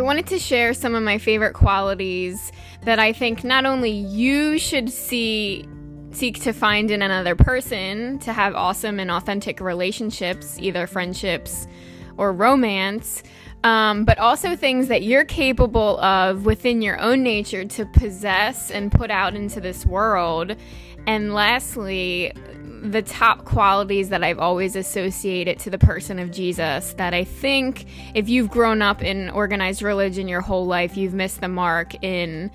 I wanted to share some of my favorite qualities that I think not only you should see seek to find in another person to have awesome and authentic relationships, either friendships or romance, um, but also things that you're capable of within your own nature to possess and put out into this world. And lastly, the top qualities that I've always associated to the person of Jesus that I think if you've grown up in organized religion your whole life, you've missed the mark in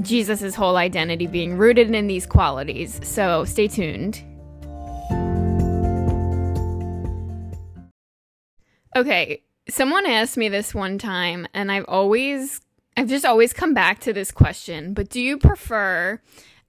Jesus' whole identity being rooted in these qualities. So stay tuned. Okay, someone asked me this one time, and I've always, I've just always come back to this question, but do you prefer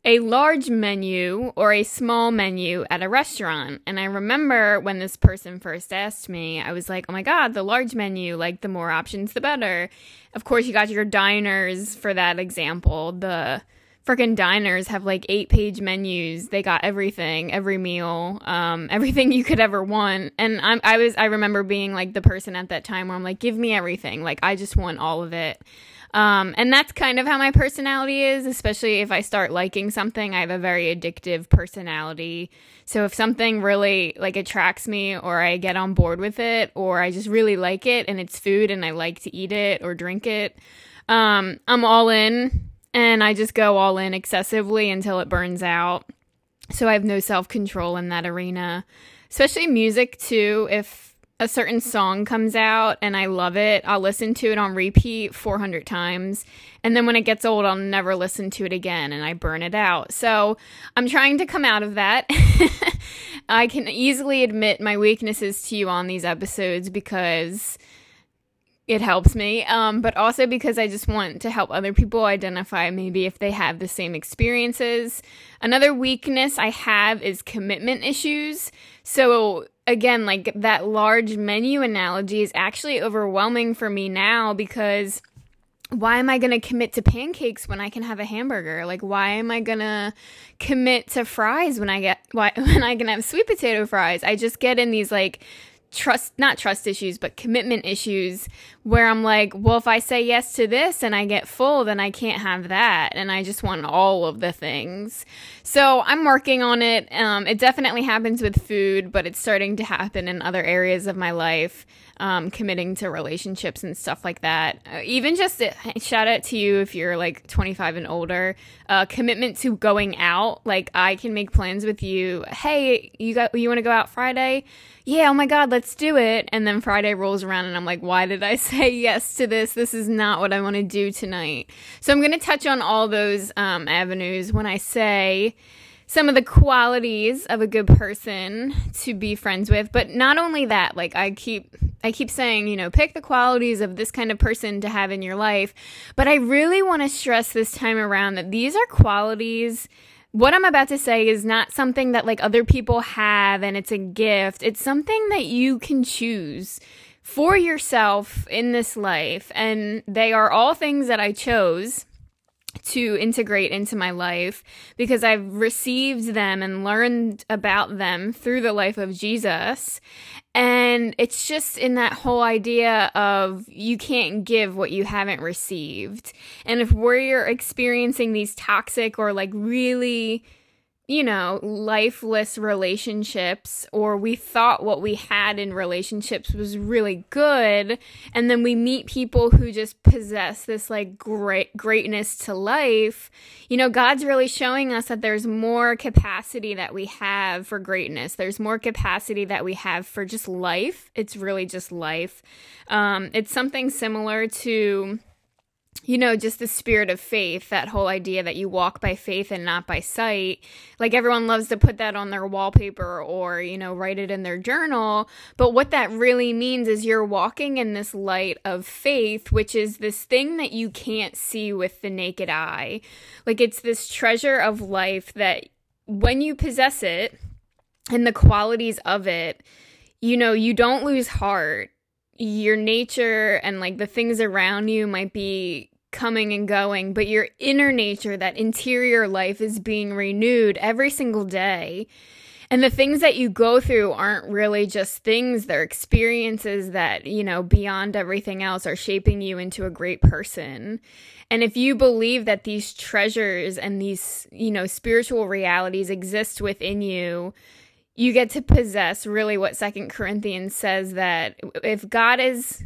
a large menu or a small menu at a restaurant. And I remember when this person first asked me, I was like, oh my God, the large menu, like the more options, the better. Of course, you got your diners for that example. The freaking diners have like eight page menus. They got everything, every meal, um, everything you could ever want. And I'm, I was, I remember being like the person at that time where I'm like, give me everything. Like, I just want all of it. Um, and that's kind of how my personality is, especially if I start liking something. I have a very addictive personality. So if something really like attracts me or I get on board with it or I just really like it and it's food and I like to eat it or drink it, um, I'm all in and I just go all in excessively until it burns out. So I have no self control in that arena, especially music too. If a certain song comes out and I love it, I'll listen to it on repeat 400 times. And then when it gets old, I'll never listen to it again and I burn it out. So I'm trying to come out of that. I can easily admit my weaknesses to you on these episodes because it helps me, um, but also because I just want to help other people identify maybe if they have the same experiences. Another weakness I have is commitment issues. So again, like that large menu analogy is actually overwhelming for me now because why am I going to commit to pancakes when I can have a hamburger? Like why am I going to commit to fries when I get why when I can have sweet potato fries? I just get in these like trust not trust issues but commitment issues where i'm like well if i say yes to this and i get full then i can't have that and i just want all of the things so i'm working on it um, it definitely happens with food but it's starting to happen in other areas of my life um, committing to relationships and stuff like that. Uh, even just uh, shout out to you if you're like 25 and older. Uh, commitment to going out. Like I can make plans with you. Hey, you got you want to go out Friday? Yeah. Oh my God, let's do it. And then Friday rolls around and I'm like, why did I say yes to this? This is not what I want to do tonight. So I'm going to touch on all those um, avenues when I say some of the qualities of a good person to be friends with but not only that like i keep i keep saying you know pick the qualities of this kind of person to have in your life but i really want to stress this time around that these are qualities what i'm about to say is not something that like other people have and it's a gift it's something that you can choose for yourself in this life and they are all things that i chose to integrate into my life because I've received them and learned about them through the life of Jesus. And it's just in that whole idea of you can't give what you haven't received. And if we're experiencing these toxic or like really you know, lifeless relationships, or we thought what we had in relationships was really good, and then we meet people who just possess this like great greatness to life. You know, God's really showing us that there's more capacity that we have for greatness. There's more capacity that we have for just life. It's really just life. Um, it's something similar to you know, just the spirit of faith, that whole idea that you walk by faith and not by sight. Like everyone loves to put that on their wallpaper or, you know, write it in their journal. But what that really means is you're walking in this light of faith, which is this thing that you can't see with the naked eye. Like it's this treasure of life that when you possess it and the qualities of it, you know, you don't lose heart your nature and like the things around you might be coming and going, but your inner nature, that interior life is being renewed every single day. And the things that you go through aren't really just things, they're experiences that, you know, beyond everything else are shaping you into a great person. And if you believe that these treasures and these, you know, spiritual realities exist within you, you get to possess really what Second Corinthians says that if God is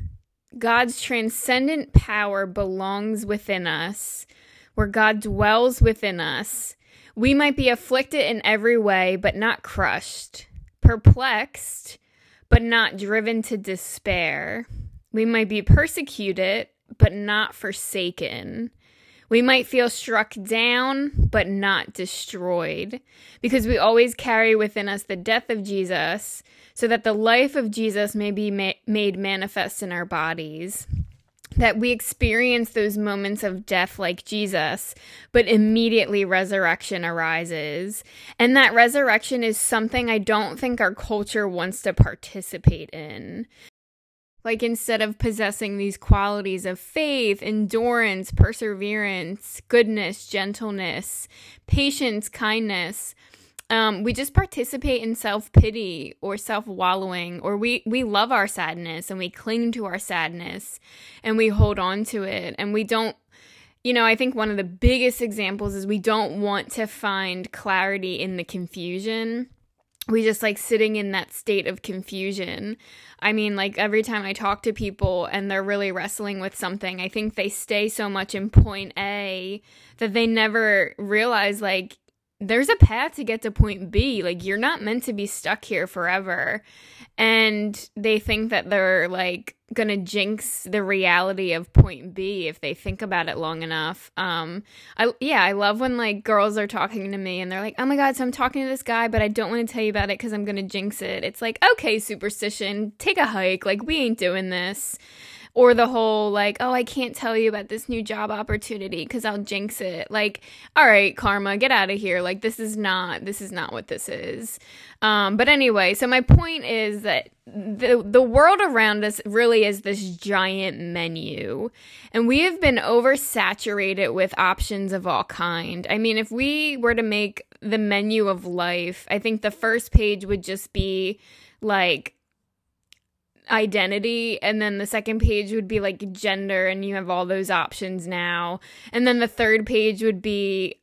God's transcendent power belongs within us, where God dwells within us, we might be afflicted in every way, but not crushed, perplexed, but not driven to despair. We might be persecuted, but not forsaken. We might feel struck down, but not destroyed, because we always carry within us the death of Jesus, so that the life of Jesus may be ma- made manifest in our bodies. That we experience those moments of death like Jesus, but immediately resurrection arises. And that resurrection is something I don't think our culture wants to participate in. Like instead of possessing these qualities of faith, endurance, perseverance, goodness, gentleness, patience, kindness, um, we just participate in self pity or self wallowing, or we, we love our sadness and we cling to our sadness and we hold on to it. And we don't, you know, I think one of the biggest examples is we don't want to find clarity in the confusion we just like sitting in that state of confusion. I mean, like every time I talk to people and they're really wrestling with something, I think they stay so much in point A that they never realize like there's a path to get to point B. Like you're not meant to be stuck here forever. And they think that they're like gonna jinx the reality of point B if they think about it long enough. Um I yeah, I love when like girls are talking to me and they're like, "Oh my god, so I'm talking to this guy, but I don't want to tell you about it cuz I'm going to jinx it." It's like, "Okay, superstition, take a hike. Like we ain't doing this." Or the whole like oh i can't tell you about this new job opportunity because i'll jinx it. Like all right karma get out of here. Like this is not this is not what this is. Um, but anyway so my point is that the the world around us really is this giant menu and we have been oversaturated with options of all kind. I mean if we were to make the menu of life i think the first page would just be like identity and then the second page would be like gender and you have all those options now and then the third page would be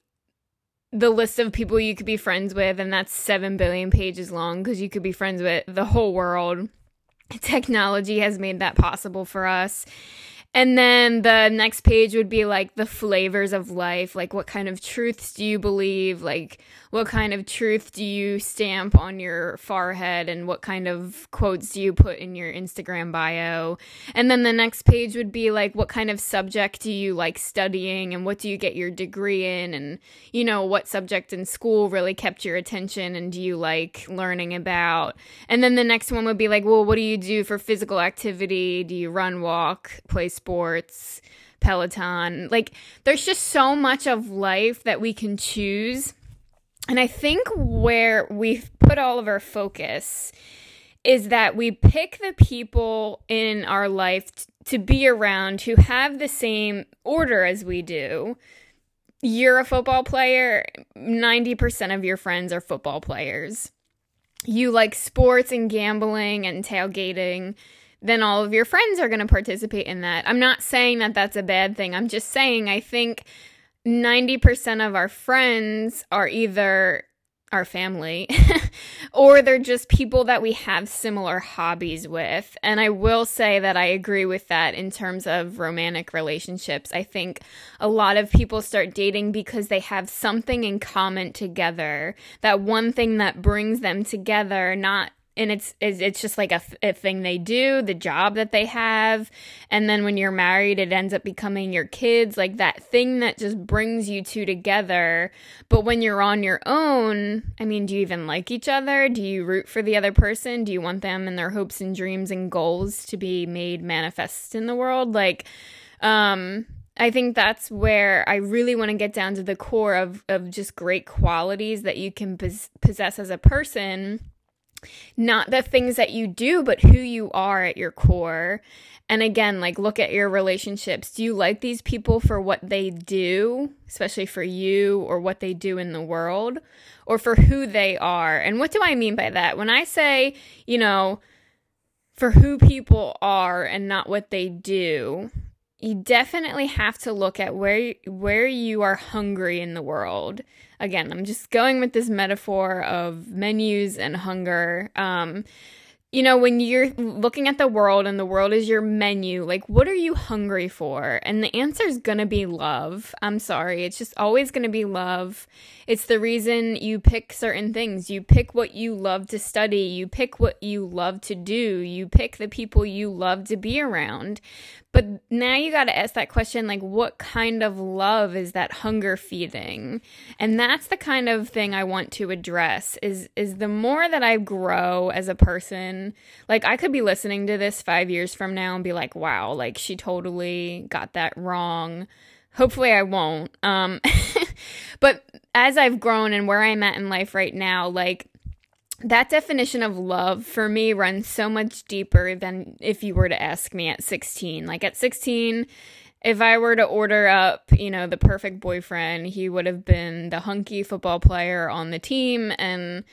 the list of people you could be friends with and that's 7 billion pages long because you could be friends with the whole world technology has made that possible for us and then the next page would be like the flavors of life. Like, what kind of truths do you believe? Like, what kind of truth do you stamp on your forehead? And what kind of quotes do you put in your Instagram bio? And then the next page would be like, what kind of subject do you like studying? And what do you get your degree in? And, you know, what subject in school really kept your attention? And do you like learning about? And then the next one would be like, well, what do you do for physical activity? Do you run, walk, play sports, Peloton. Like, there's just so much of life that we can choose. And I think where we've put all of our focus is that we pick the people in our life t- to be around who have the same order as we do. You're a football player, 90% of your friends are football players. You like sports and gambling and tailgating then all of your friends are going to participate in that. I'm not saying that that's a bad thing. I'm just saying I think 90% of our friends are either our family or they're just people that we have similar hobbies with. And I will say that I agree with that in terms of romantic relationships. I think a lot of people start dating because they have something in common together, that one thing that brings them together, not and it's it's just like a, a thing they do the job that they have. And then when you're married it ends up becoming your kids like that thing that just brings you two together. But when you're on your own i mean do you even like each other? Do you root for the other person? Do you want them and their hopes and dreams and goals to be made manifest in the world? Like um I think that's where I really want to get down to the core of, of just great qualities that you can pos- possess as a person not the things that you do, but who you are at your core. And again, like look at your relationships. Do you like these people for what they do, especially for you, or what they do in the world, or for who they are? And what do I mean by that? When I say, you know, for who people are and not what they do, you definitely have to look at where where you are hungry in the world. Again, I'm just going with this metaphor of menus and hunger. Um, you know, when you're looking at the world and the world is your menu, like what are you hungry for? And the answer is going to be love. I'm sorry. It's just always going to be love. It's the reason you pick certain things. You pick what you love to study, you pick what you love to do, you pick the people you love to be around. But now you got to ask that question like, what kind of love is that hunger feeding? And that's the kind of thing I want to address is, is the more that I grow as a person, like I could be listening to this five years from now and be like, wow, like she totally got that wrong. Hopefully I won't. Um, but as I've grown and where I'm at in life right now, like that definition of love for me runs so much deeper than if you were to ask me at 16. Like at 16, if I were to order up, you know, the perfect boyfriend, he would have been the hunky football player on the team and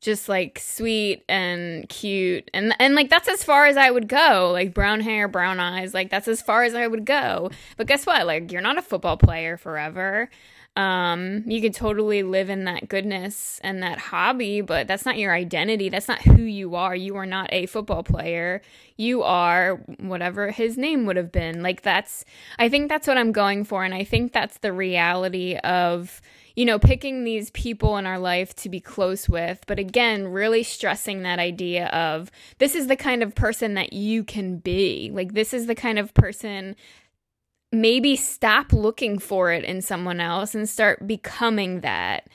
just like sweet and cute. And and like that's as far as I would go. Like brown hair brown eyes like that's as far as I would go. But guess what? Like you're not a football player forever um, you could totally live in that goodness and that hobby, but that's not your identity. That's not who you are. You are not a football player. You are whatever his name would have been. Like, that's, I think that's what I'm going for. And I think that's the reality of, you know, picking these people in our life to be close with, but again, really stressing that idea of this is the kind of person that you can be. Like, this is the kind of person maybe stop looking for it in someone else and start becoming that.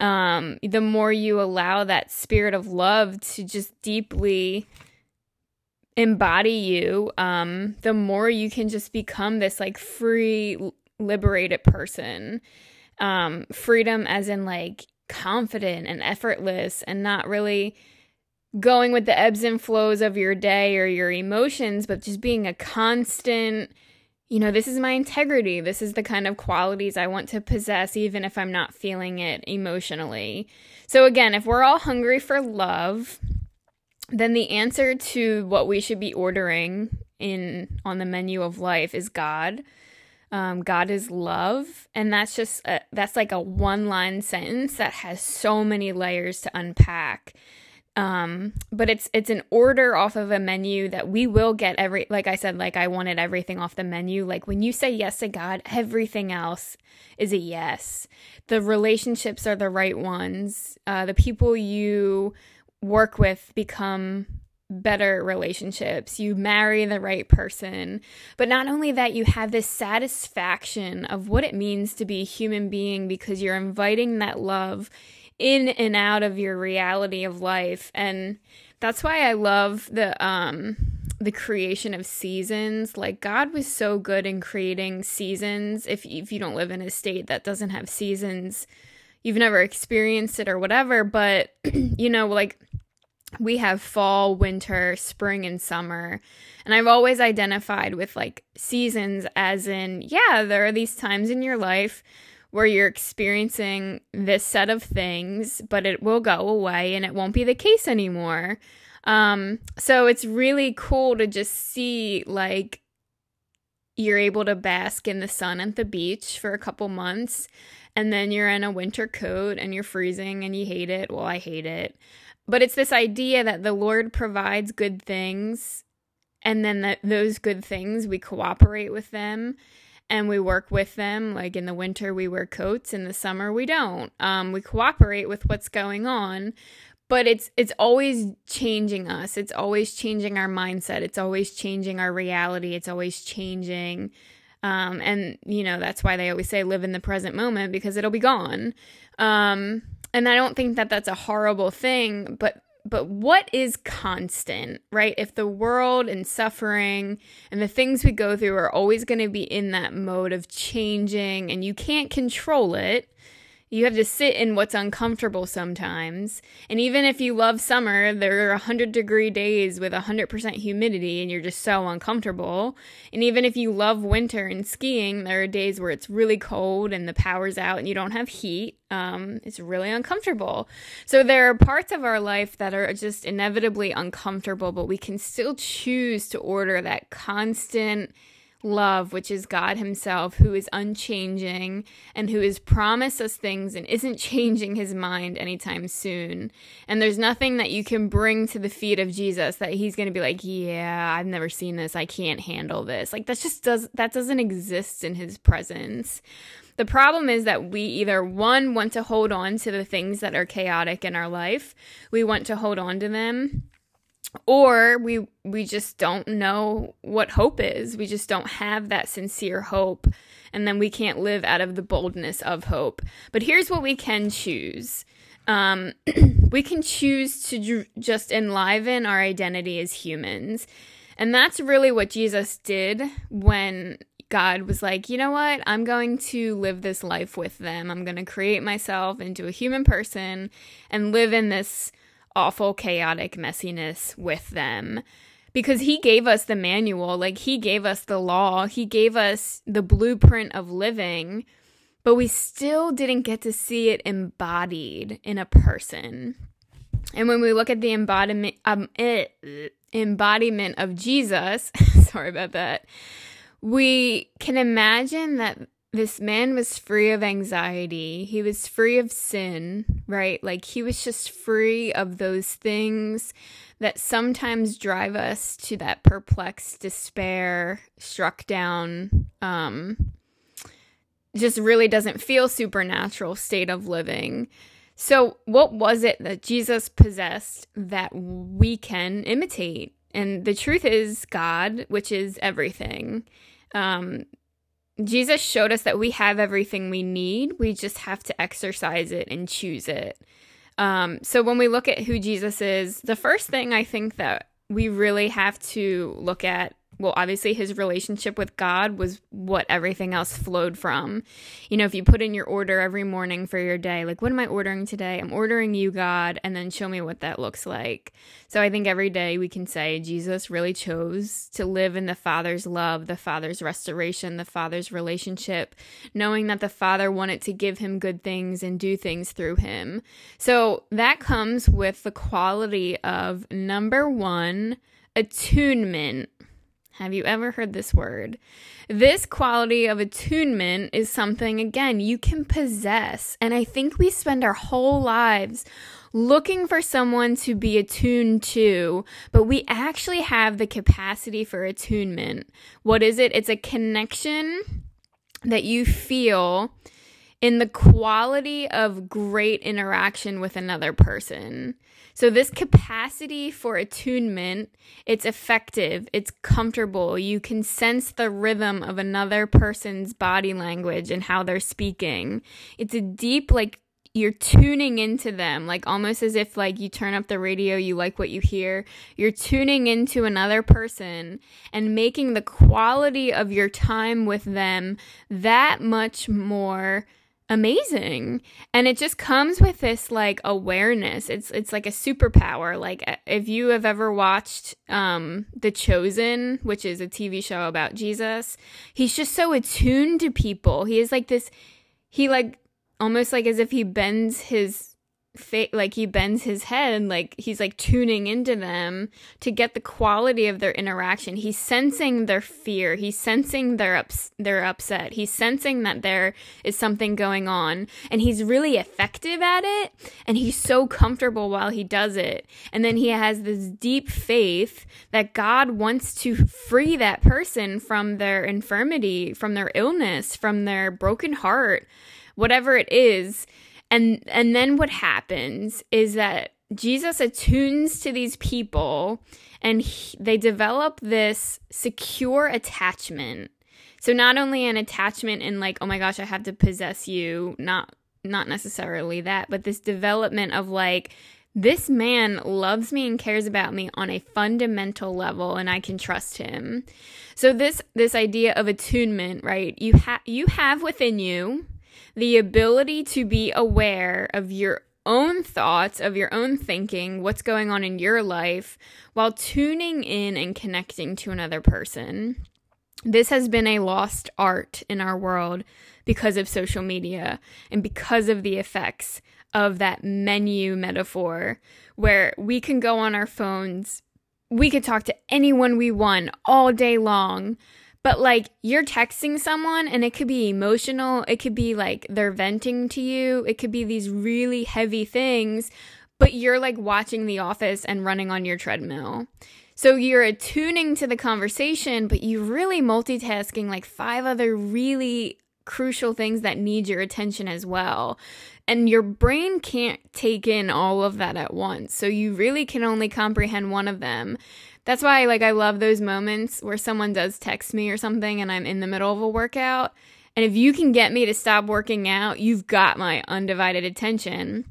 Um, the more you allow that spirit of love to just deeply embody you, um, the more you can just become this like free, liberated person. Um, freedom as in like confident and effortless and not really going with the ebbs and flows of your day or your emotions, but just being a constant you know, this is my integrity. This is the kind of qualities I want to possess, even if I'm not feeling it emotionally. So, again, if we're all hungry for love, then the answer to what we should be ordering in on the menu of life is God. Um, God is love, and that's just a, that's like a one line sentence that has so many layers to unpack um but it's it's an order off of a menu that we will get every like i said like i wanted everything off the menu. Like when you say yes to god everything else is a yes. The relationships are the right ones. Uh the people you work with become better relationships. You marry the right person. But not only that you have this satisfaction of what it means to be a human being because you're inviting that love in and out of your reality of life. And that's why I love the um the creation of seasons. Like God was so good in creating seasons. If if you don't live in a state that doesn't have seasons you've never experienced it or whatever. But you know like we have fall, winter, spring, and summer. And I've always identified with like seasons as in, yeah, there are these times in your life where you're experiencing this set of things, but it will go away and it won't be the case anymore. Um, so it's really cool to just see like you're able to bask in the sun at the beach for a couple months and then you're in a winter coat and you're freezing and you hate it. Well, I hate it. But it's this idea that the Lord provides good things and then that those good things we cooperate with them and we work with them. Like in the winter, we wear coats. In the summer, we don't. Um, we cooperate with what's going on, but it's it's always changing us. It's always changing our mindset. It's always changing our reality. It's always changing. Um, and you know that's why they always say live in the present moment because it'll be gone. Um, and I don't think that that's a horrible thing, but but what is constant, right? If the world and suffering and the things we go through are always going to be in that mode of changing and you can't control it, You have to sit in what's uncomfortable sometimes. And even if you love summer, there are 100 degree days with 100% humidity and you're just so uncomfortable. And even if you love winter and skiing, there are days where it's really cold and the power's out and you don't have heat. Um, it's really uncomfortable. So there are parts of our life that are just inevitably uncomfortable, but we can still choose to order that constant love, which is God Himself, who is unchanging and who has promised us things and isn't changing His mind anytime soon. And there's nothing that you can bring to the feet of Jesus that He's going to be like, yeah, I've never seen this. I can't handle this. Like that just does, that doesn't exist in His presence. The problem is that we either one want to hold on to the things that are chaotic in our life. We want to hold on to them or we we just don't know what hope is we just don't have that sincere hope and then we can't live out of the boldness of hope but here's what we can choose um, we can choose to ju- just enliven our identity as humans and that's really what jesus did when God was like, you know what? I'm going to live this life with them. I'm going to create myself into a human person and live in this awful, chaotic messiness with them because he gave us the manual, like he gave us the law, he gave us the blueprint of living, but we still didn't get to see it embodied in a person. And when we look at the embodiment um, eh, embodiment of Jesus, sorry about that, we can imagine that this man was free of anxiety. He was free of sin, right? Like he was just free of those things that sometimes drive us to that perplexed despair, struck down, um, just really doesn't feel supernatural state of living. So, what was it that Jesus possessed that we can imitate? And the truth is, God, which is everything. Um, Jesus showed us that we have everything we need. We just have to exercise it and choose it. Um, so when we look at who Jesus is, the first thing I think that we really have to look at well, obviously his relationship with God was what everything else flowed from. You know, if you put in your order every morning for your day, like, what am I ordering today? I'm ordering you, God, and then show me what that looks like. So I think every day we can say Jesus really chose to live in the Father's love, the Father's restoration, the Father's relationship, knowing that the Father wanted to give him good things and do things through him. So that comes with the quality of number one, attunement have you ever heard this word? This quality of attunement is something, again, you can possess. And I think we spend our whole lives looking for someone to be attuned to, but we actually have the capacity for attunement. What is it? It's a connection that you feel in the quality of great interaction with another person. So this capacity for attunement, it's effective, it's comfortable. You can sense the rhythm of another person's body language and how they're speaking. It's a deep like you're tuning into them like almost as if like you turn up the radio you like what you hear you're tuning into another person and making the quality of your time with them that much more amazing. And it just comes with this like awareness. It's it's like a superpower. Like if you have ever watched um the chosen which is a tv show about jesus he's just so attuned to people. He is like this he like almost like as if he bends his fa- like he bends his head like he's like tuning into them to get the quality of their interaction. He's sensing their fear. He's sensing their ups- their upset. He's sensing that there is something going on and he's really effective at it and he's so comfortable while he does it. And then he has this deep faith that God wants to free that person from their infirmity from their illness from their broken heart whatever it is and and then what happens is that Jesus attunes to these people and he, they develop this secure attachment. So not only an attachment in like oh my gosh I have to possess you, not not necessarily that, but this development of like this man loves me and cares about me on a fundamental level and I can trust him. So this this idea of attunement, right? You have you have within you the ability to be aware of your own thoughts, of your own thinking, what's going on in your life, while tuning in and connecting to another person. This has been a lost art in our world because of social media and because of the effects of that menu metaphor where we can go on our phones, we could talk to anyone we want all day long. But like you're texting someone and it could be emotional, it could be like they're venting to you, it could be these really heavy things, but you're like watching The Office and running on your treadmill. So you're attuning to the conversation, but you're really multitasking like five other really crucial things that need your attention as well. And your brain can't take in all of that at once. So you really can only comprehend one of them. That's why like I love those moments where someone does text me or something and I'm in the middle of a workout. And if you can get me to stop working out, you've got my undivided attention.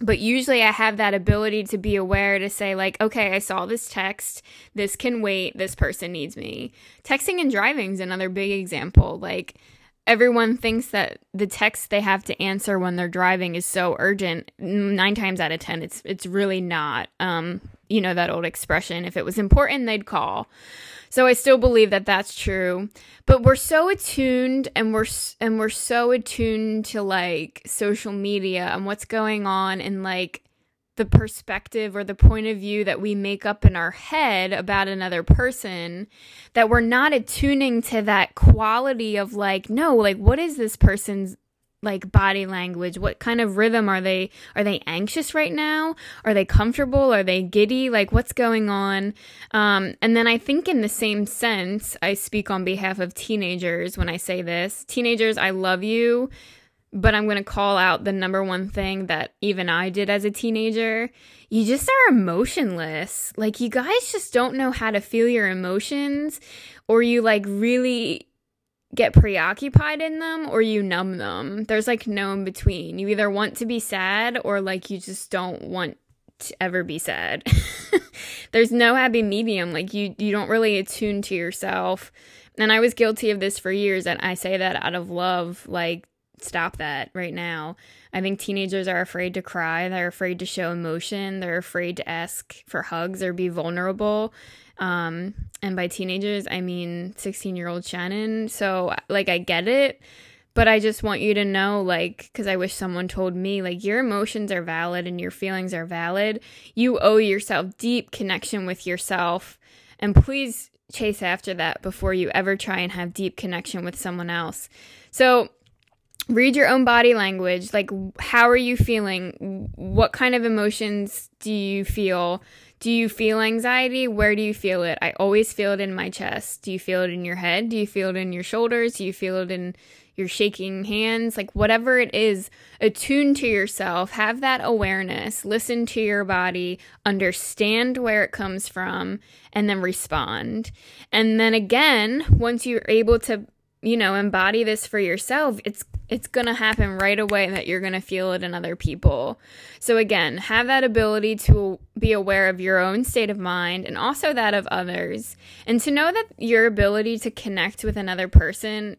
But usually I have that ability to be aware to say, like, okay, I saw this text. This can wait. This person needs me. Texting and driving is another big example. Like, everyone thinks that the text they have to answer when they're driving is so urgent. Nine times out of ten, it's it's really not. Um, you know that old expression: if it was important, they'd call. So I still believe that that's true. But we're so attuned, and we're and we're so attuned to like social media and what's going on, and like the perspective or the point of view that we make up in our head about another person that we're not attuning to that quality of like no like what is this person's like body language? What kind of rhythm are they are they anxious right now? Are they comfortable? Are they giddy? Like what's going on? Um, and then i think in the same sense i speak on behalf of teenagers when i say this. Teenagers i love you but I'm going to call out the number one thing that even I did as a teenager. You just are emotionless. Like, you guys just don't know how to feel your emotions, or you like really get preoccupied in them, or you numb them. There's like no in between. You either want to be sad, or like you just don't want to ever be sad. There's no happy medium. Like, you, you don't really attune to yourself. And I was guilty of this for years, and I say that out of love. Like, stop that right now. I think teenagers are afraid to cry, they're afraid to show emotion, they're afraid to ask for hugs or be vulnerable. Um, and by teenagers, I mean 16 year old Shannon. So, like, I get it, but I just want you to know, like, because I wish someone told me, like, your emotions are valid and your feelings are valid. You owe yourself deep connection with yourself. And please chase after that before you ever try and have deep connection with someone else. So, read your own body language. Like, how are you feeling? What kind of emotions do you feel? Do you feel anxiety? Where do you feel it? I always feel it in my chest. Do you feel it in your head? Do you feel it in your shoulders? Do you feel it in your shaking hands? Like, whatever it is, attune to yourself, have that awareness, listen to your body, understand where it comes from, and then respond. And then again, once you're able to you know embody this for yourself it's it's going to happen right away that you're going to feel it in other people. So, again, have that ability to be aware of your own state of mind and also that of others. And to know that your ability to connect with another person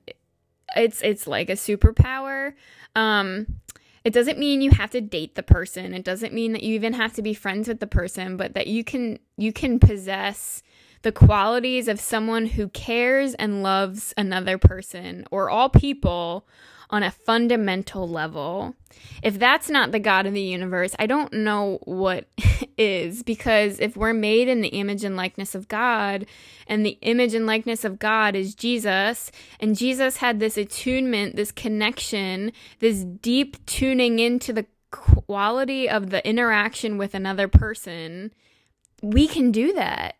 it's it's like a superpower. Um it doesn't mean you have to date the person. It doesn't mean that you even have to be friends with the person, but that you can you can possess the qualities of someone who cares and loves another person or all people on a fundamental level. If that's not the God of the universe, I don't know what is, because if we're made in the image and likeness of God, and the image and likeness of God is Jesus, and Jesus had this attunement, this connection, this deep tuning into the quality of the interaction with another person, we can do that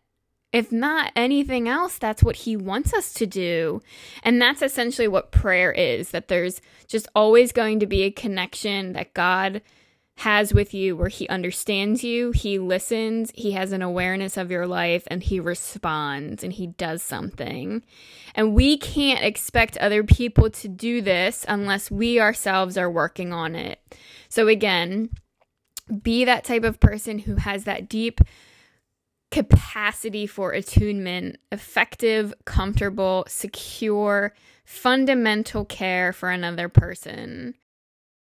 if not anything else, that's what he wants us to do. And that's essentially what prayer is that there's just always going to be a connection that God has with you where he understands you, he listens, he has an awareness of your life, and he responds and he does something. And we can't expect other people to do this unless we ourselves are working on it. So, again, be that type of person who has that deep capacity for attunement, effective, comfortable, secure, fundamental care for another person.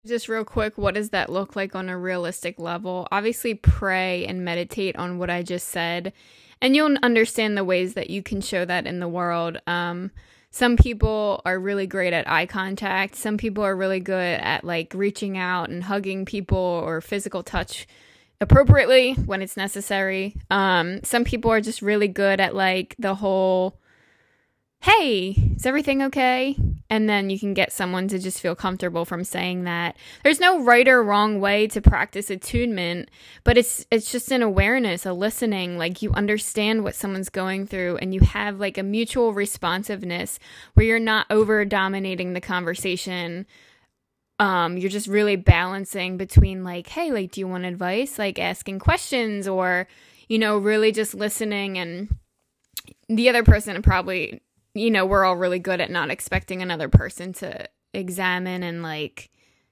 Just real quick, what does that look like on a realistic level? Obviously, pray and meditate on what I just said, and you'll understand the ways that you can show that in the world. Um, some people are really great at eye contact. Some people are really good at like reaching out and hugging people or physical touch appropriately when it's necessary. Um, some people are just really good at like the whole, hey, is everything okay? And then you can get someone to just feel comfortable from saying that. There's no right or wrong way to practice attunement, but it's it's just an awareness, a listening, like you understand what someone's going through and you have like a mutual responsiveness where you're not over dominating the conversation um, you're just really balancing between like, hey, like, do you want advice? Like asking questions or, you know, really just listening and the other person probably, you know, we're all really good at not expecting another person to examine and like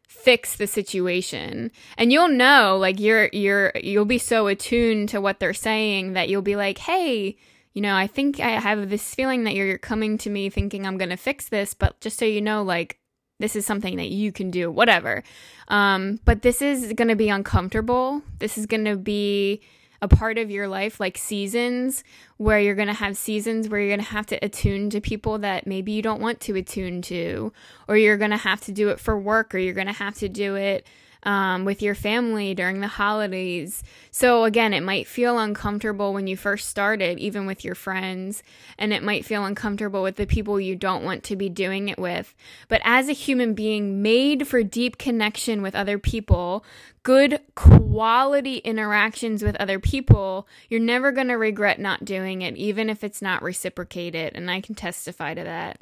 fix the situation. And you'll know, like you're you're you'll be so attuned to what they're saying that you'll be like, "Hey, you know, I think I have this feeling that you're coming to me thinking I'm going to fix this, but just so you know, like this is something that you can do, whatever. Um, but this is going to be uncomfortable. This is going to be a part of your life, like seasons, where you're going to have seasons where you're going to have to attune to people that maybe you don't want to attune to, or you're going to have to do it for work, or you're going to have to do it um, with your family during the holidays. So, again, it might feel uncomfortable when you first started, even with your friends, and it might feel uncomfortable with the people you don't want to be doing it with. But as a human being made for deep connection with other people, good quality interactions with other people, you're never going to regret not doing it, even if it's not reciprocated. And I can testify to that.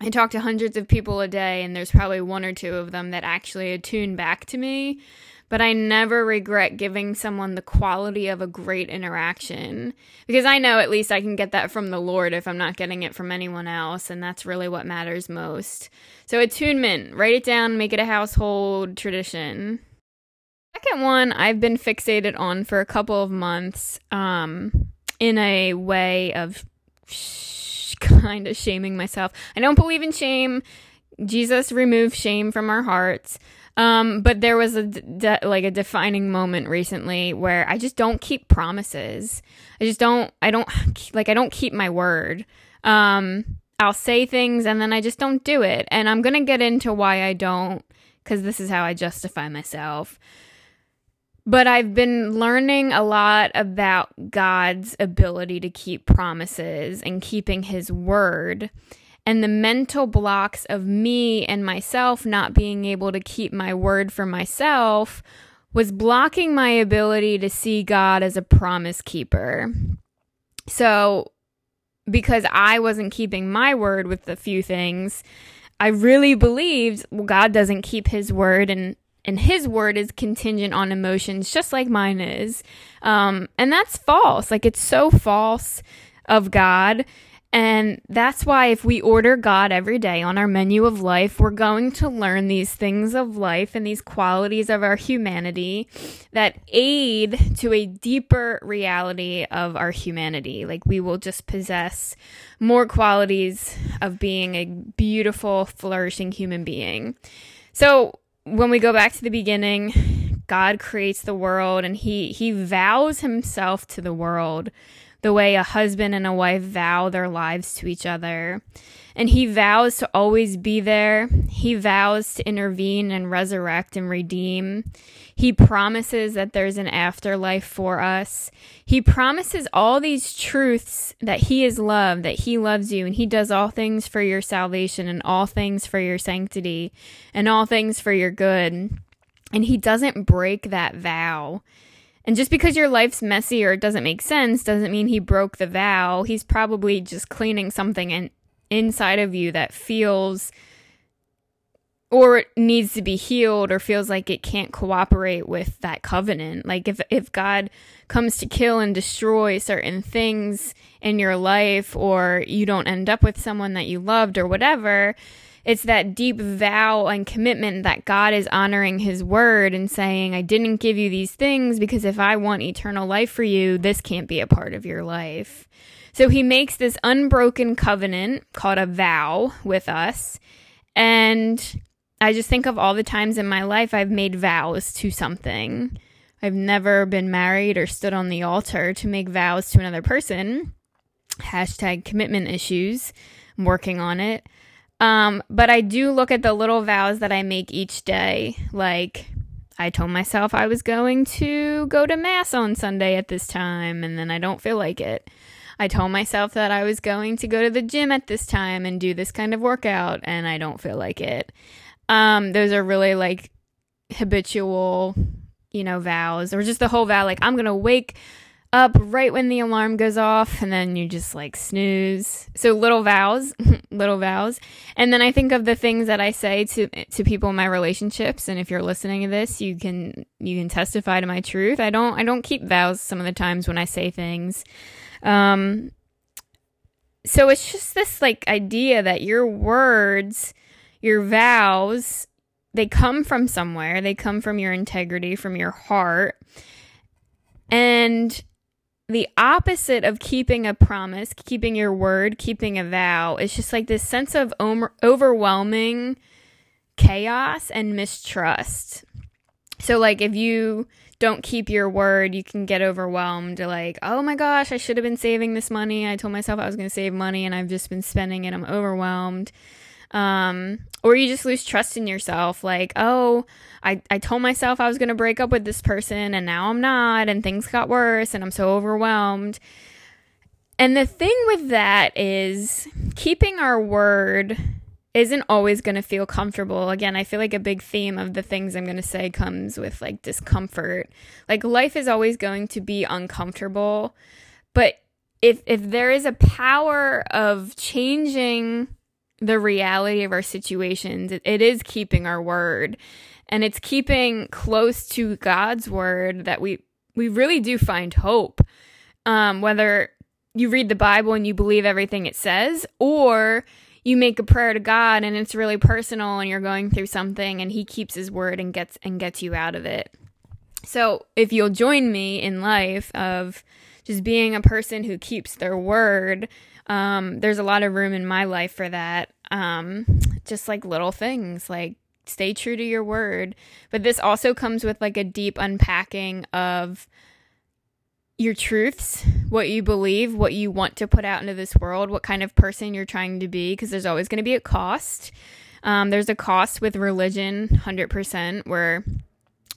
I talk to hundreds of people a day, and there's probably one or two of them that actually attune back to me. But I never regret giving someone the quality of a great interaction because I know at least I can get that from the Lord if I'm not getting it from anyone else. And that's really what matters most. So, attunement, write it down, make it a household tradition. Second one, I've been fixated on for a couple of months um, in a way of. kind of shaming myself. I don't believe in shame. Jesus removed shame from our hearts. Um, but there was a de- like a defining moment recently where I just don't keep promises. I just don't. I don't like. I don't keep my word. Um, I'll say things and then I just don't do it. And I'm gonna get into why I don't, because this is how I justify myself. But I've been learning a lot about God's ability to keep promises and keeping his word. And the mental blocks of me and myself not being able to keep my word for myself was blocking my ability to see God as a promise keeper. So, because I wasn't keeping my word with a few things, I really believed well, God doesn't keep his word and and his word is contingent on emotions just like mine is. Um, and that's false. Like it's so false of god. And that's why if we order god every day on our menu of life we're going to learn these things of life and these qualities of our humanity that aid to a deeper reality of our humanity. Like we will just possess more qualities of being a beautiful flourishing human being. So when we go back to the beginning, God creates the world and he he vows himself to the world the way a husband and a wife vow their lives to each other. And he vows to always be there. He vows to intervene and resurrect and redeem. He promises that there's an afterlife for us. He promises all these truths that he is love, that he loves you, and he does all things for your salvation and all things for your sanctity and all things for your good. And he doesn't break that vow. And just because your life's messy or it doesn't make sense doesn't mean he broke the vow. He's probably just cleaning something in, inside of you that feels or needs to be healed or feels like it can't cooperate with that covenant. Like if if God comes to kill and destroy certain things in your life or you don't end up with someone that you loved or whatever, it's that deep vow and commitment that God is honoring his word and saying, I didn't give you these things because if I want eternal life for you, this can't be a part of your life. So he makes this unbroken covenant called a vow with us. And I just think of all the times in my life I've made vows to something. I've never been married or stood on the altar to make vows to another person. Hashtag commitment issues. I'm working on it. Um, but I do look at the little vows that I make each day. Like, I told myself I was going to go to Mass on Sunday at this time, and then I don't feel like it. I told myself that I was going to go to the gym at this time and do this kind of workout, and I don't feel like it. Um, those are really like habitual, you know, vows, or just the whole vow, like, I'm going to wake up right when the alarm goes off and then you just like snooze. So little vows, little vows. And then I think of the things that I say to to people in my relationships and if you're listening to this, you can you can testify to my truth. I don't I don't keep vows some of the times when I say things. Um so it's just this like idea that your words, your vows, they come from somewhere. They come from your integrity, from your heart. And the opposite of keeping a promise, keeping your word, keeping a vow is just like this sense of overwhelming chaos and mistrust. So, like, if you don't keep your word, you can get overwhelmed. Like, oh my gosh, I should have been saving this money. I told myself I was going to save money and I've just been spending it. I'm overwhelmed. Um, or you just lose trust in yourself. Like, oh, I, I told myself I was going to break up with this person and now I'm not, and things got worse and I'm so overwhelmed. And the thing with that is keeping our word isn't always going to feel comfortable. Again, I feel like a big theme of the things I'm going to say comes with like discomfort. Like life is always going to be uncomfortable, but if if there is a power of changing the reality of our situations, it, is keeping our word and it's keeping close to God's word that we we really do find hope. Um, whether you read the Bible and you believe everything it says, or you make a prayer to God and it's really personal and you're going through something and He keeps His word and gets and gets you out of it. So if you'll join me in life of just being a person who keeps their word, um, there's a lot of room in my life for that. Um, just like little things like stay true to your word. But this also comes with like a deep unpacking of your truths, what you believe, what you want to put out into this world, what kind of person you're trying to be, because there's always going to be a cost. Um, there's a cost with religion, 100%, where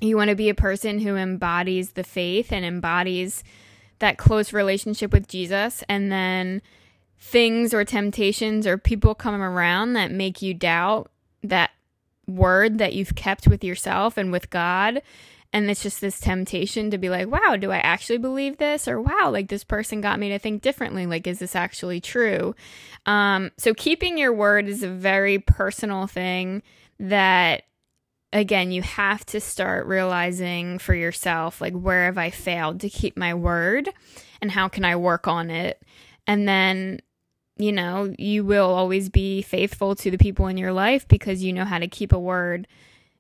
you want to be a person who embodies the faith and embodies that close relationship with Jesus. And then things or temptations or people come around that make you doubt that word that you've kept with yourself and with God. And it's just this temptation to be like, wow, do I actually believe this? Or wow, like this person got me to think differently. Like, is this actually true? Um, so, keeping your word is a very personal thing that, again, you have to start realizing for yourself, like, where have I failed to keep my word? And how can I work on it? And then you know, you will always be faithful to the people in your life because you know how to keep a word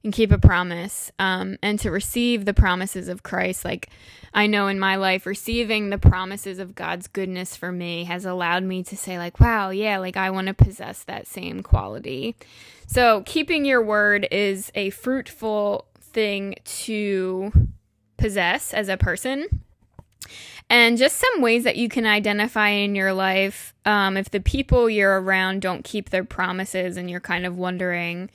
and keep a promise um, and to receive the promises of Christ. Like I know in my life, receiving the promises of God's goodness for me has allowed me to say, like, wow, yeah, like I want to possess that same quality. So keeping your word is a fruitful thing to possess as a person and just some ways that you can identify in your life um, if the people you're around don't keep their promises and you're kind of wondering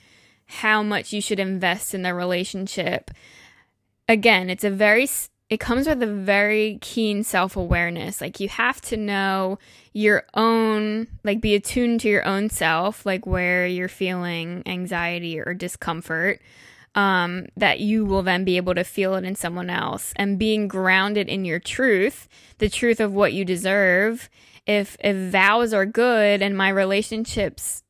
how much you should invest in the relationship. Again, it's a very it comes with a very keen self-awareness. Like you have to know your own like be attuned to your own self, like where you're feeling anxiety or discomfort um, that you will then be able to feel it in someone else and being grounded in your truth, the truth of what you deserve. If if vows are good and my relationships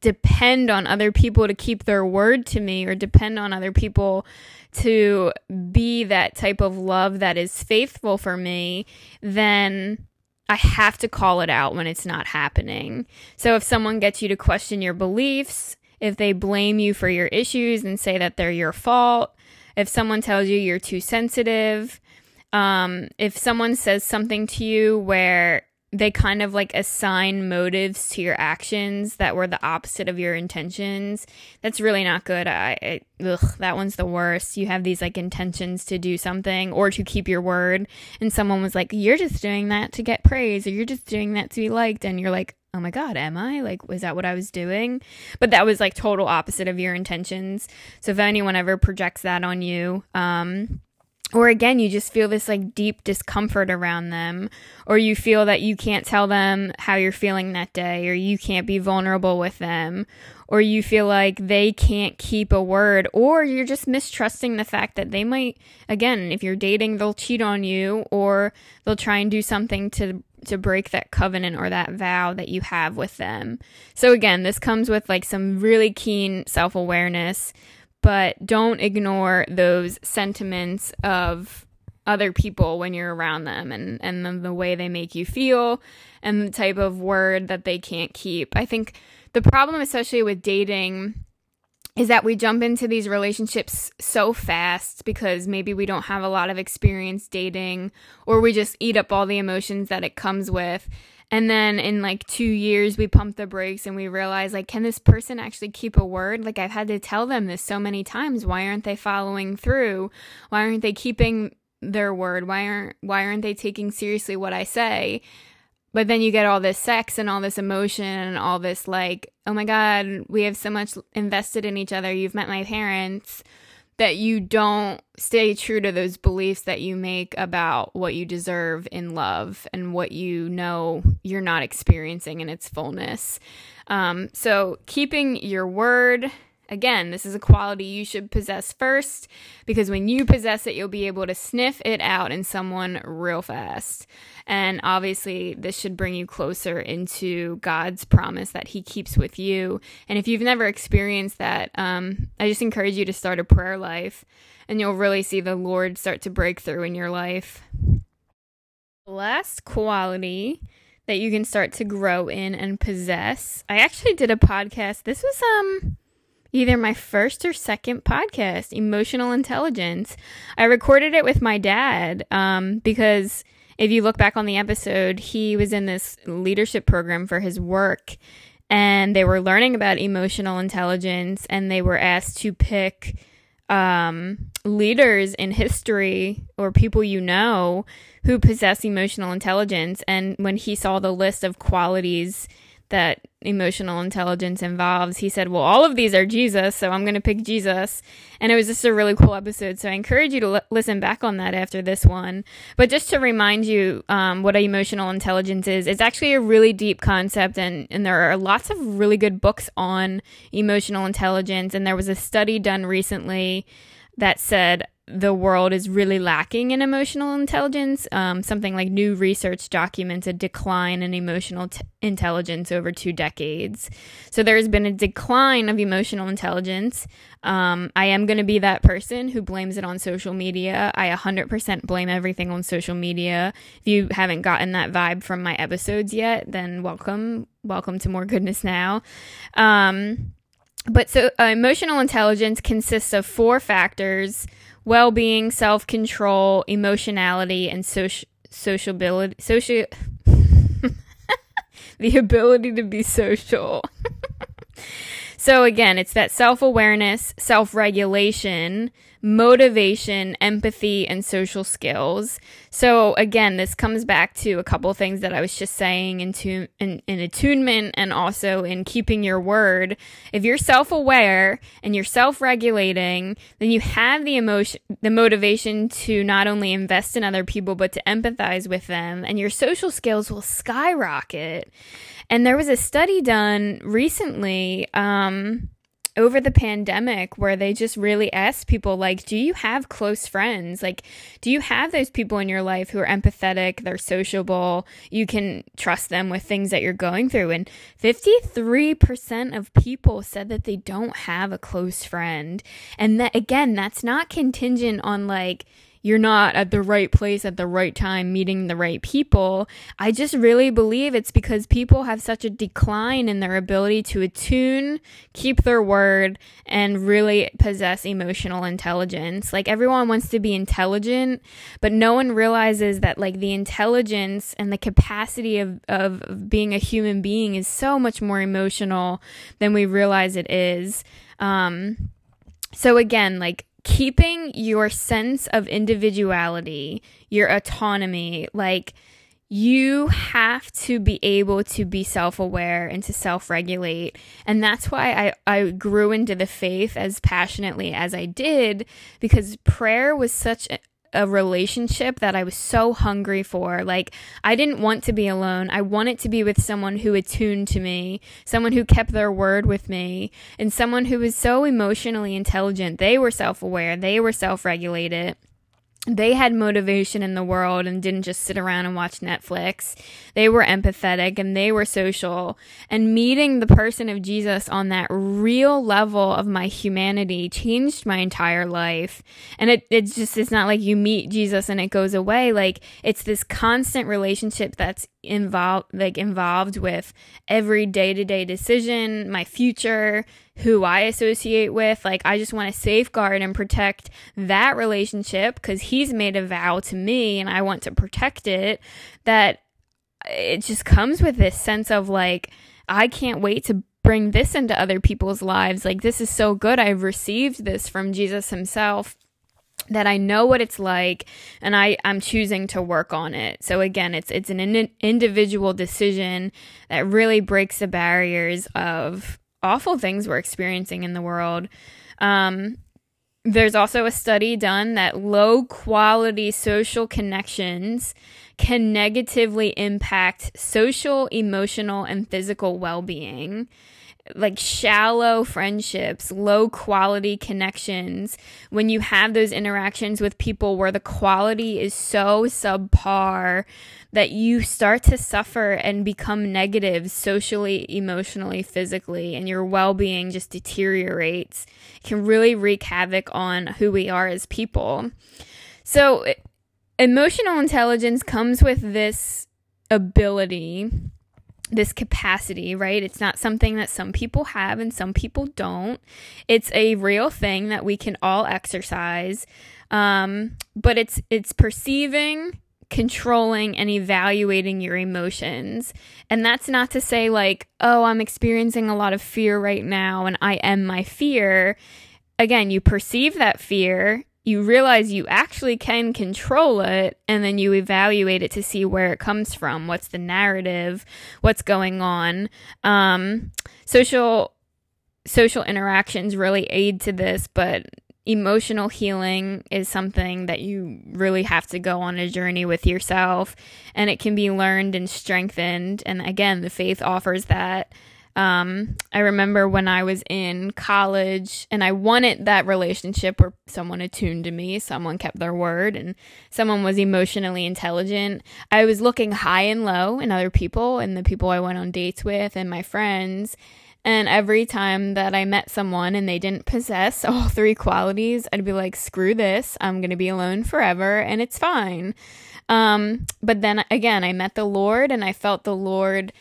depend on other people to keep their word to me or depend on other people to be that type of love that is faithful for me, then I have to call it out when it's not happening. So if someone gets you to question your beliefs, if they blame you for your issues and say that they're your fault, if someone tells you you're too sensitive, um, if someone says something to you where they kind of like assign motives to your actions that were the opposite of your intentions. That's really not good. I, I ugh, that one's the worst. You have these like intentions to do something or to keep your word, and someone was like, "You're just doing that to get praise, or you're just doing that to be liked," and you're like, "Oh my god, am I? Like, was that what I was doing?" But that was like total opposite of your intentions. So if anyone ever projects that on you, um, or again, you just feel this like deep discomfort around them, or you feel that you can't tell them how you're feeling that day, or you can't be vulnerable with them, or you feel like they can't keep a word, or you're just mistrusting the fact that they might, again, if you're dating, they'll cheat on you, or they'll try and do something to to break that covenant or that vow that you have with them. So again, this comes with like some really keen self-awareness but don't ignore those sentiments of other people when you're around them and, and the, the way they make you feel and the type of word that they can't keep. I think the problem, especially with dating, is that we jump into these relationships so fast because maybe we don't have a lot of experience dating or we just eat up all the emotions that it comes with and then in like two years, we pump the brakes and we realize, like, can this person actually keep a word? Like, I've had to tell them this so many times. Why aren't they following through? Why aren't they keeping their word? Why aren't why aren't they taking seriously what I say? But then you get all this sex and all this emotion and all this like, oh my god, we have so much invested in each other. You've met my parents that you don't stay true to those beliefs that you make about what you deserve in love and what you know you're not experiencing in its fullness. Um, so, keeping your word Again, this is a quality you should possess first because when you possess it, you'll be able to sniff it out in someone real fast. And obviously, this should bring you closer into God's promise that He keeps with you. And if you've never experienced that, um, I just encourage you to start a prayer life and you'll really see the Lord start to break through in your life. Last quality that you can start to grow in and possess. I actually did a podcast. This was um either my first or second podcast, Emotional Intelligence. I recorded it with my dad um, because if you look back on the episode, he was in this leadership program for his work and they were learning about emotional intelligence and they were asked to pick um, leaders in history or people you know who possess emotional intelligence. And when he saw the list of qualities that emotional intelligence involves. He said, Well, all of these are Jesus, so I'm going to pick Jesus. And it was just a really cool episode. So I encourage you to l- listen back on that after this one. But just to remind you um, what emotional intelligence is, it's actually a really deep concept, and, and there are lots of really good books on emotional intelligence. And there was a study done recently that said the world is really lacking in emotional intelligence. Um, something like new research documents a decline in emotional t- intelligence over two decades. So there's been a decline of emotional intelligence. Um, I am going to be that person who blames it on social media. I 100% blame everything on social media. If you haven't gotten that vibe from my episodes yet, then welcome. Welcome to More Goodness Now. Um, but so uh, emotional intelligence consists of four factors well being, self control, emotionality, and social sociability. Social. the ability to be social. so, again, it's that self awareness, self regulation, motivation, empathy, and social skills. So again, this comes back to a couple things that I was just saying in, tune, in, in attunement and also in keeping your word. If you're self-aware and you're self-regulating, then you have the emotion, the motivation to not only invest in other people, but to empathize with them and your social skills will skyrocket. And there was a study done recently, um, over the pandemic where they just really asked people like do you have close friends? Like do you have those people in your life who are empathetic they're sociable you can trust them with things that you're going through? And 53% of people said that they don't have a close friend. And that again that's not contingent on like you're not at the right place at the right time meeting the right people. I just really believe it's because people have such a decline in their ability to attune, keep their word, and really possess emotional intelligence. Like everyone wants to be intelligent, but no one realizes that like the intelligence and the capacity of, of being a human being is so much more emotional than we realize it is. Um, so again, like keeping your sense of individuality, your autonomy, like you have to be able to be self aware and to self regulate. And that's why I, I grew into the faith as passionately as I did, because prayer was such a relationship that I was so hungry for. Like, I didn't want to be alone. I wanted to be with someone who attuned to me, someone who kept their word with me, and someone who was so emotionally intelligent. They were self aware, they were self regulated they had motivation in the world and didn't just sit around and watch Netflix. They were empathetic and they were social. And meeting the person of Jesus on that real level of my humanity changed my entire life. And it, it's just, it's not like you meet Jesus and it goes away. Like it's this constant relationship that's involved, like involved with every day to day decision, my future, who I associate with. Like, I just want to safeguard and protect that relationship because he's made a vow to me and I want to protect it. That it just comes with this sense of like, I can't wait to bring this into other people's lives. Like, this is so good. I've received this from Jesus himself that I know what it's like and I I'm choosing to work on it. So again, it's it's an in, individual decision that really breaks the barriers of awful things we're experiencing in the world. Um, there's also a study done that low quality social connections can negatively impact social, emotional, and physical well being like shallow friendships, low quality connections, when you have those interactions with people where the quality is so subpar that you start to suffer and become negative socially, emotionally, physically, and your well being just deteriorates, it can really wreak havoc on who we are as people. So, emotional intelligence comes with this ability this capacity, right? It's not something that some people have and some people don't. It's a real thing that we can all exercise. Um, but it's it's perceiving, controlling and evaluating your emotions. And that's not to say like, oh, I'm experiencing a lot of fear right now and I am my fear. Again, you perceive that fear you realize you actually can control it and then you evaluate it to see where it comes from what's the narrative what's going on. Um, social social interactions really aid to this but emotional healing is something that you really have to go on a journey with yourself and it can be learned and strengthened. And again the faith offers that um, I remember when I was in college and I wanted that relationship where someone attuned to me, someone kept their word, and someone was emotionally intelligent. I was looking high and low in other people and the people I went on dates with and my friends. And every time that I met someone and they didn't possess all three qualities, I'd be like, screw this. I'm going to be alone forever and it's fine. Um, but then again, I met the Lord and I felt the Lord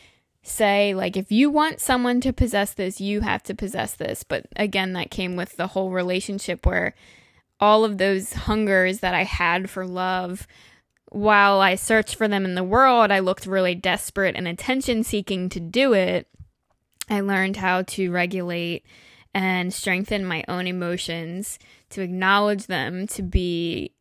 say like if you want someone to possess this you have to possess this. But again that came with the whole relationship where all of those hungers that i had for love while i searched for them in the world i looked really desperate and attention seeking to do it. I learned how to regulate and strengthen my own emotions to acknowledge them to be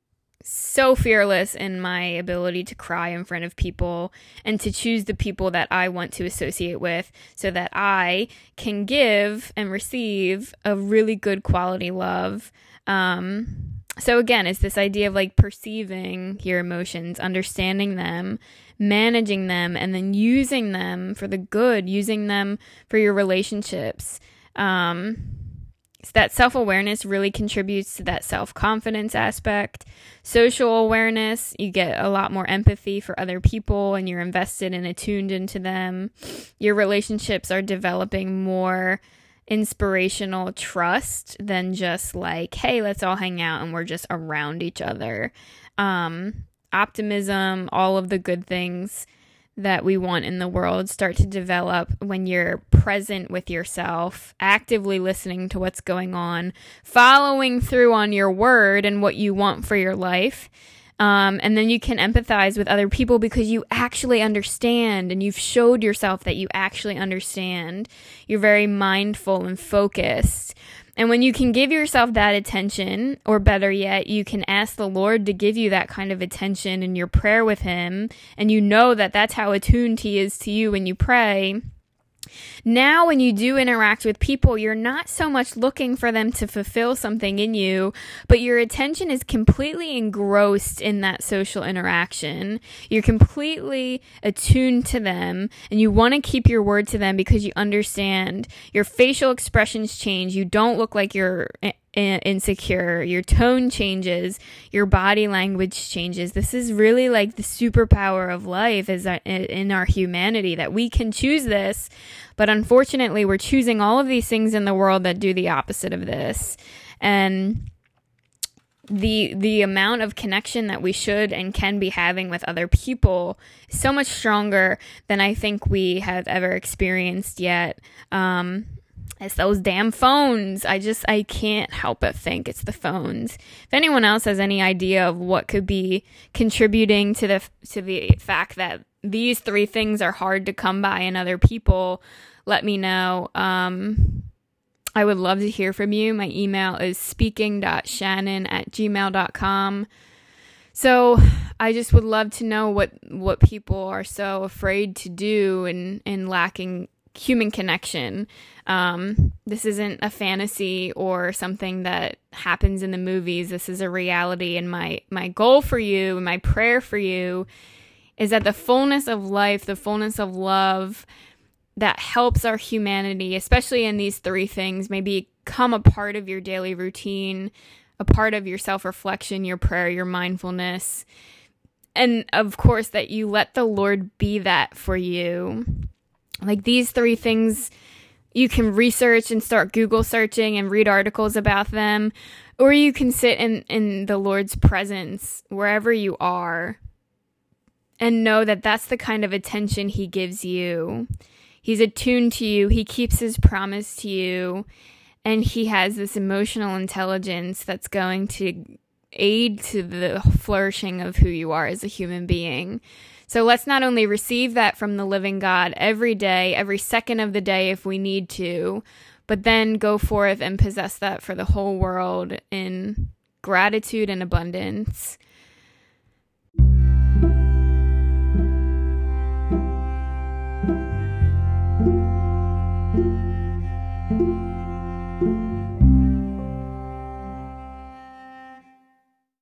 so fearless in my ability to cry in front of people and to choose the people that I want to associate with so that I can give and receive a really good quality love. Um, so again, it's this idea of like perceiving your emotions, understanding them, managing them, and then using them for the good, using them for your relationships. Um, that self awareness really contributes to that self confidence aspect. Social awareness, you get a lot more empathy for other people and you're invested and attuned into them. Your relationships are developing more inspirational trust than just like, hey, let's all hang out and we're just around each other. Um, optimism, all of the good things that we want in the world start to develop when you're present with yourself, actively listening to what's going on, following through on your word and what you want for your life. Um, and then you can empathize with other people because you actually understand and you've showed yourself that you actually understand. You're very mindful and focused. And when you can give yourself that attention, or better yet, you can ask the Lord to give you that kind of attention in your prayer with Him, and you know that that's how attuned He is to you when you pray now, when you do interact with people, you're not so much looking for them to fulfill something in you, but your attention is completely engrossed in that social interaction. You're completely attuned to them, and you want to keep your word to them because you understand your facial expressions change. You don't look like you're insecure, your tone changes, your body language changes. This is really like the superpower of life is in our humanity that we can choose this, but unfortunately we're choosing all of these things in the world that do the opposite of this. And the the amount of connection that we should and can be having with other people is so much stronger than I think we have ever experienced yet. Um, it's those damn phones. I just I can't help but think it's the phones. If anyone else has any idea of what could be contributing to the to the fact that these three things are hard to come by in other people, let me know. Um, I would love to hear from you. My email is speaking.shannon at gmail.com. So I just would love to know what, what people are so afraid to do and, and lacking human connection. Um, this isn't a fantasy or something that happens in the movies. This is a reality. And my, my goal for you, and my prayer for you is that the fullness of life, the fullness of love that helps our humanity, especially in these three things, maybe become a part of your daily routine, a part of your self reflection, your prayer, your mindfulness. And of course, that you let the Lord be that for you like these three things, you can research and start Google searching and read articles about them, or you can sit in, in the Lord's presence wherever you are and know that that's the kind of attention He gives you. He's attuned to you, He keeps His promise to you, and He has this emotional intelligence that's going to aid to the flourishing of who you are as a human being. So let's not only receive that from the living God every day, every second of the day if we need to, but then go forth and possess that for the whole world in gratitude and abundance.